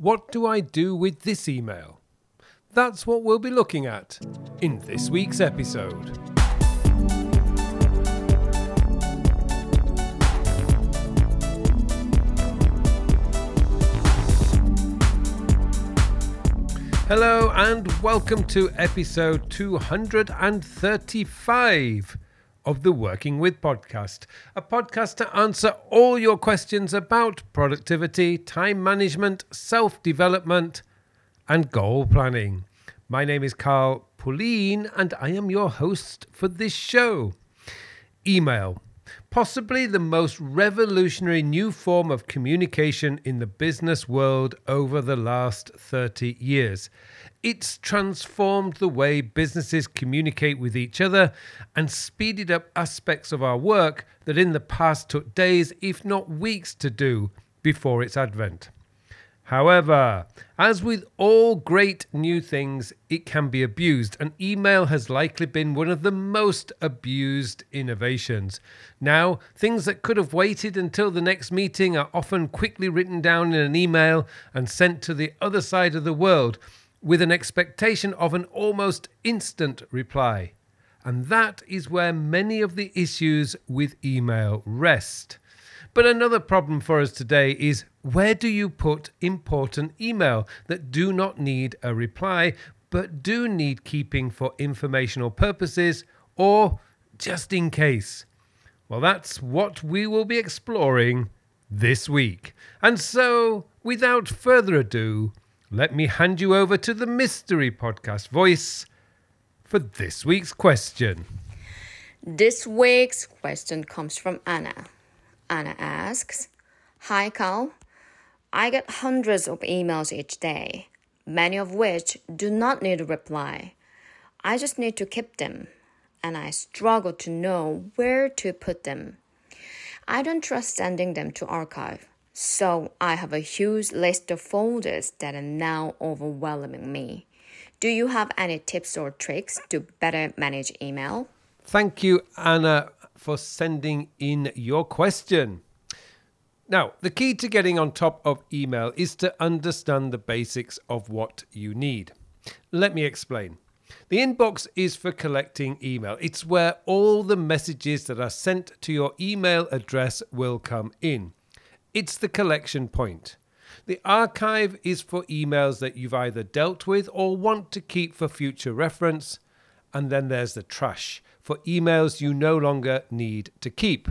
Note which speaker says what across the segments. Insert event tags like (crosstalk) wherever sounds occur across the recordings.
Speaker 1: What do I do with this email? That's what we'll be looking at in this week's episode. Hello and welcome to episode 235 of the Working With podcast, a podcast to answer all your questions about productivity, time management, self development, and goal planning. My name is Carl Pullein, and I am your host for this show. Email. Possibly the most revolutionary new form of communication in the business world over the last 30 years. It's transformed the way businesses communicate with each other and speeded up aspects of our work that in the past took days, if not weeks, to do before its advent. However, as with all great new things, it can be abused, and email has likely been one of the most abused innovations. Now, things that could have waited until the next meeting are often quickly written down in an email and sent to the other side of the world with an expectation of an almost instant reply. And that is where many of the issues with email rest. But another problem for us today is where do you put important email that do not need a reply but do need keeping for informational purposes or just in case? Well, that's what we will be exploring this week. And so, without further ado, let me hand you over to the mystery podcast voice for this week's question.
Speaker 2: This week's question comes from Anna. Anna asks Hi, Carl. I get hundreds of emails each day, many of which do not need a reply. I just need to keep them, and I struggle to know where to put them. I don't trust sending them to archive so I have a huge list of folders that are now overwhelming me. Do you have any tips or tricks to better manage email?
Speaker 1: Thank you, Anna, for sending in your question. Now, the key to getting on top of email is to understand the basics of what you need. Let me explain. The inbox is for collecting email. It's where all the messages that are sent to your email address will come in. It's the collection point. The archive is for emails that you've either dealt with or want to keep for future reference. And then there's the trash for emails you no longer need to keep.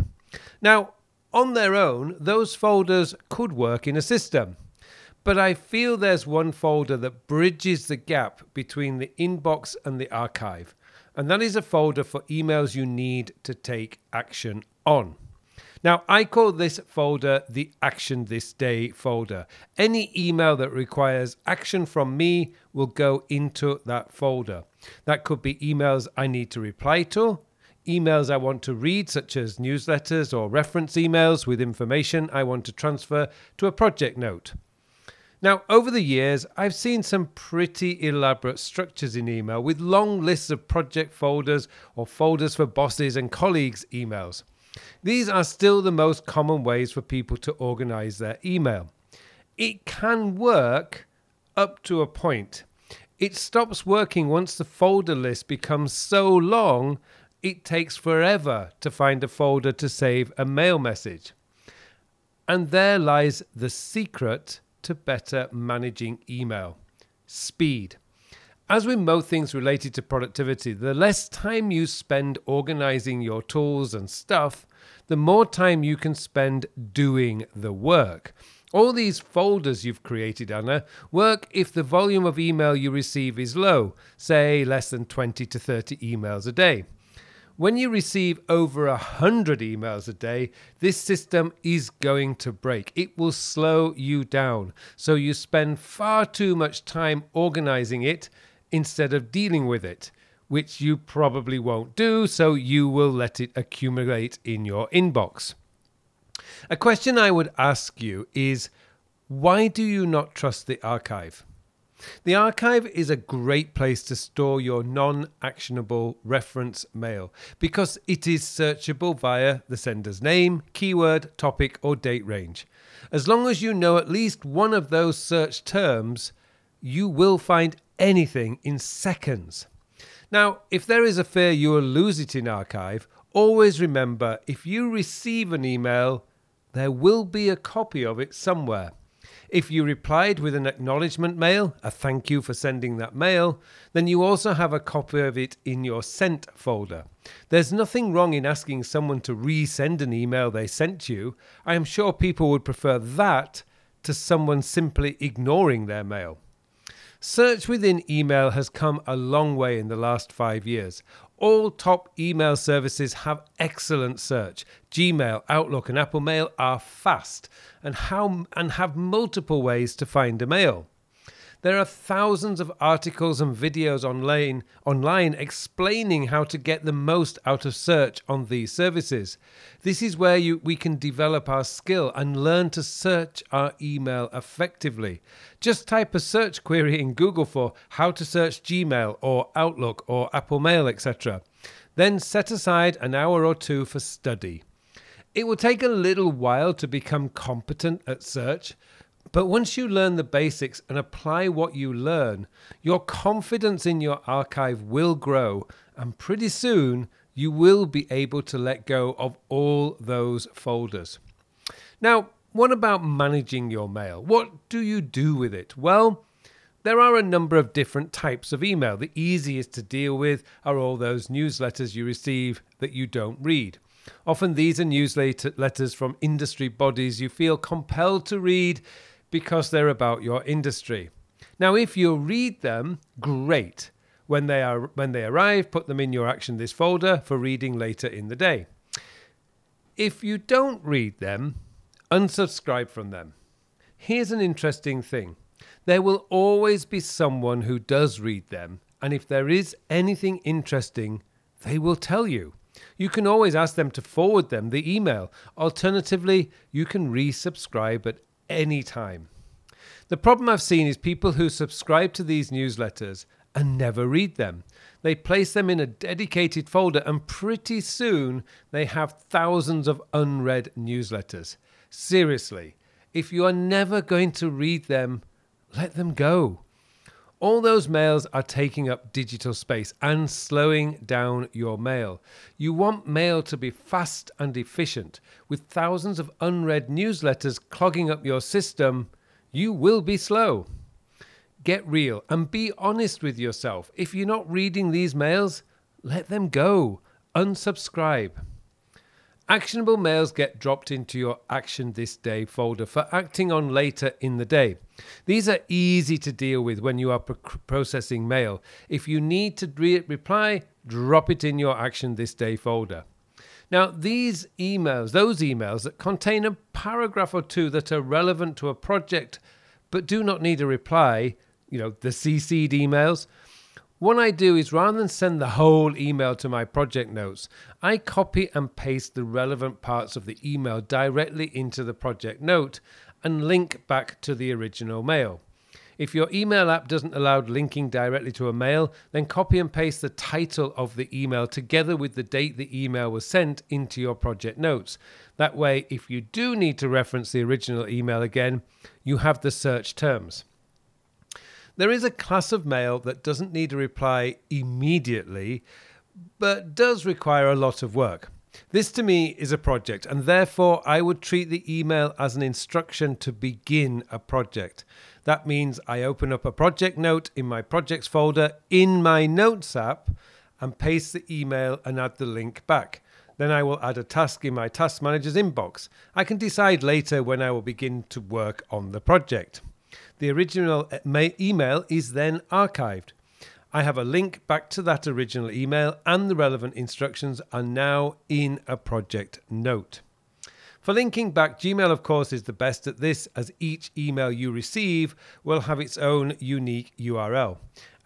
Speaker 1: Now, on their own, those folders could work in a system. But I feel there's one folder that bridges the gap between the inbox and the archive. And that is a folder for emails you need to take action on. Now, I call this folder the Action This Day folder. Any email that requires action from me will go into that folder. That could be emails I need to reply to, emails I want to read, such as newsletters or reference emails with information I want to transfer to a project note. Now, over the years, I've seen some pretty elaborate structures in email with long lists of project folders or folders for bosses and colleagues' emails. These are still the most common ways for people to organize their email. It can work up to a point. It stops working once the folder list becomes so long it takes forever to find a folder to save a mail message. And there lies the secret to better managing email speed. As with most things related to productivity, the less time you spend organizing your tools and stuff, the more time you can spend doing the work. All these folders you've created, Anna, work if the volume of email you receive is low, say less than 20 to 30 emails a day. When you receive over 100 emails a day, this system is going to break. It will slow you down. So you spend far too much time organizing it instead of dealing with it, which you probably won't do, so you will let it accumulate in your inbox. A question I would ask you is why do you not trust the archive? The archive is a great place to store your non actionable reference mail because it is searchable via the sender's name, keyword, topic, or date range. As long as you know at least one of those search terms, you will find anything in seconds. Now, if there is a fear you will lose it in archive, always remember if you receive an email, there will be a copy of it somewhere. If you replied with an acknowledgement mail, a thank you for sending that mail, then you also have a copy of it in your sent folder. There's nothing wrong in asking someone to resend an email they sent you. I am sure people would prefer that to someone simply ignoring their mail. Search within email has come a long way in the last five years. All top email services have excellent search. Gmail, Outlook, and Apple Mail are fast and, how, and have multiple ways to find a mail. There are thousands of articles and videos online, online explaining how to get the most out of search on these services. This is where you, we can develop our skill and learn to search our email effectively. Just type a search query in Google for how to search Gmail or Outlook or Apple Mail, etc. Then set aside an hour or two for study. It will take a little while to become competent at search, but once you learn the basics and apply what you learn, your confidence in your archive will grow, and pretty soon you will be able to let go of all those folders. Now, what about managing your mail? What do you do with it? Well, there are a number of different types of email. The easiest to deal with are all those newsletters you receive that you don't read. Often these are newsletters from industry bodies you feel compelled to read because they're about your industry. Now, if you read them, great. When they are when they arrive, put them in your action this folder for reading later in the day. If you don't read them, unsubscribe from them. Here's an interesting thing. There will always be someone who does read them, and if there is anything interesting, they will tell you. You can always ask them to forward them the email. Alternatively, you can resubscribe at any time. The problem I've seen is people who subscribe to these newsletters and never read them. They place them in a dedicated folder, and pretty soon they have thousands of unread newsletters. Seriously, if you are never going to read them, let them go. All those mails are taking up digital space and slowing down your mail. You want mail to be fast and efficient. With thousands of unread newsletters clogging up your system, you will be slow. Get real and be honest with yourself. If you're not reading these mails, let them go. Unsubscribe. Actionable mails get dropped into your Action This Day folder for acting on later in the day. These are easy to deal with when you are pro- processing mail. If you need to re- reply, drop it in your Action This Day folder. Now, these emails, those emails that contain a paragraph or two that are relevant to a project but do not need a reply, you know, the CC'd emails, what I do is rather than send the whole email to my project notes, I copy and paste the relevant parts of the email directly into the project note and link back to the original mail. If your email app doesn't allow linking directly to a mail, then copy and paste the title of the email together with the date the email was sent into your project notes. That way, if you do need to reference the original email again, you have the search terms. There is a class of mail that doesn't need a reply immediately, but does require a lot of work. This to me is a project, and therefore I would treat the email as an instruction to begin a project. That means I open up a project note in my projects folder in my Notes app and paste the email and add the link back. Then I will add a task in my task manager's inbox. I can decide later when I will begin to work on the project. The original eh, email is then archived. I have a link back to that original email, and the relevant instructions are now in a project note. For linking back, Gmail, of course, is the best at this, as each email you receive will have its own unique URL.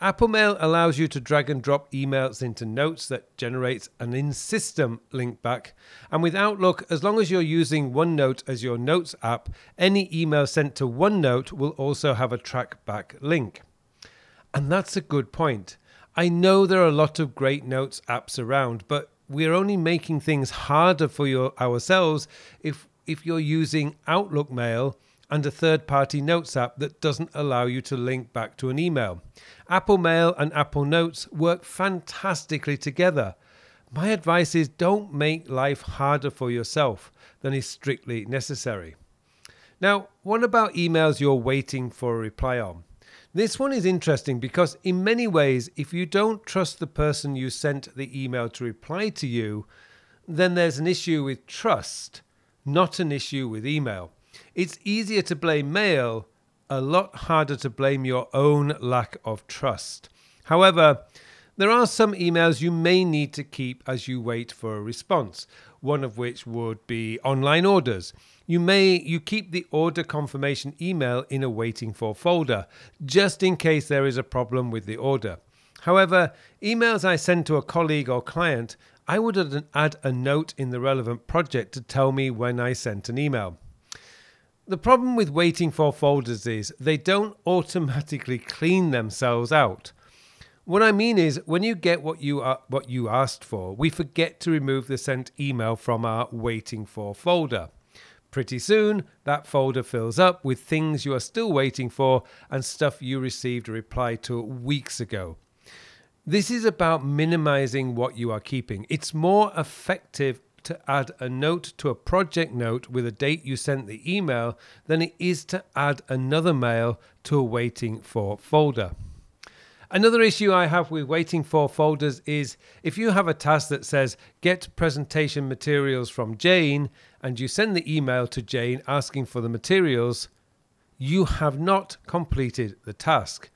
Speaker 1: Apple Mail allows you to drag and drop emails into notes that generates an in system link back. And with Outlook, as long as you're using OneNote as your notes app, any email sent to OneNote will also have a track back link. And that's a good point. I know there are a lot of great notes apps around, but we're only making things harder for your, ourselves if if you're using Outlook Mail and a third party notes app that doesn't allow you to link back to an email. Apple Mail and Apple Notes work fantastically together. My advice is don't make life harder for yourself than is strictly necessary. Now, what about emails you're waiting for a reply on? This one is interesting because, in many ways, if you don't trust the person you sent the email to reply to you, then there's an issue with trust, not an issue with email. It's easier to blame mail, a lot harder to blame your own lack of trust. However, there are some emails you may need to keep as you wait for a response, one of which would be online orders. You may you keep the order confirmation email in a waiting for folder just in case there is a problem with the order. However, emails I send to a colleague or client, I would add a note in the relevant project to tell me when I sent an email. The problem with waiting for folders is they don't automatically clean themselves out. What I mean is, when you get what you are, what you asked for, we forget to remove the sent email from our waiting for folder. Pretty soon, that folder fills up with things you are still waiting for and stuff you received a reply to weeks ago. This is about minimizing what you are keeping. It's more effective to add a note to a project note with a date you sent the email than it is to add another mail to a waiting for folder. Another issue I have with waiting for folders is if you have a task that says get presentation materials from Jane and you send the email to Jane asking for the materials, you have not completed the task.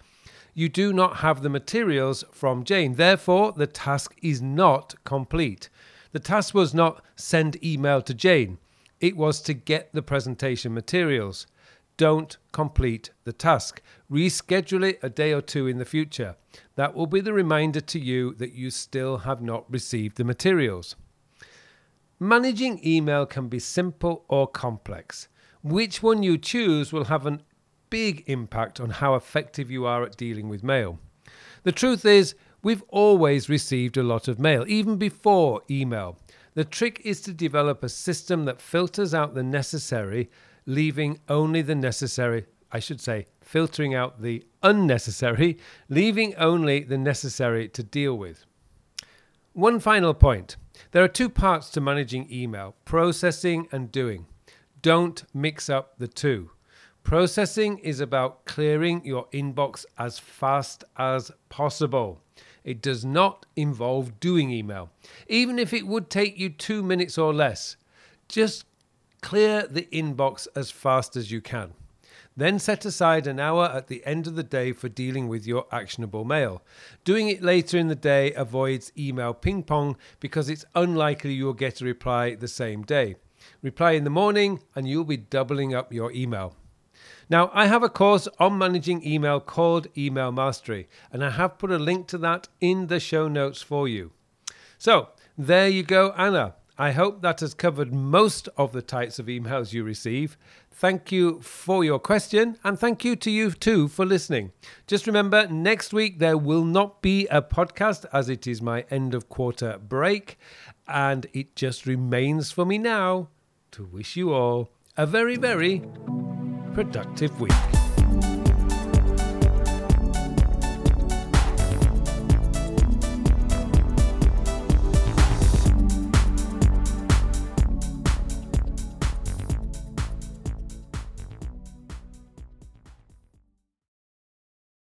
Speaker 1: You do not have the materials from Jane. Therefore, the task is not complete. The task was not send email to Jane, it was to get the presentation materials don't complete the task. Reschedule it a day or two in the future. That will be the reminder to you that you still have not received the materials. Managing email can be simple or complex. Which one you choose will have a big impact on how effective you are at dealing with mail. The truth is, we've always received a lot of mail, even before email. The trick is to develop a system that filters out the necessary leaving only the necessary, I should say, filtering out the unnecessary, (laughs) leaving only the necessary to deal with. One final point there are two parts to managing email processing and doing. Don't mix up the two. Processing is about clearing your inbox as fast as possible. It does not involve doing email, even if it would take you two minutes or less. Just Clear the inbox as fast as you can. Then set aside an hour at the end of the day for dealing with your actionable mail. Doing it later in the day avoids email ping pong because it's unlikely you'll get a reply the same day. Reply in the morning and you'll be doubling up your email. Now, I have a course on managing email called Email Mastery, and I have put a link to that in the show notes for you. So, there you go, Anna. I hope that has covered most of the types of emails you receive. Thank you for your question, and thank you to you too for listening. Just remember, next week there will not be a podcast as it is my end of quarter break, and it just remains for me now to wish you all a very, very productive week.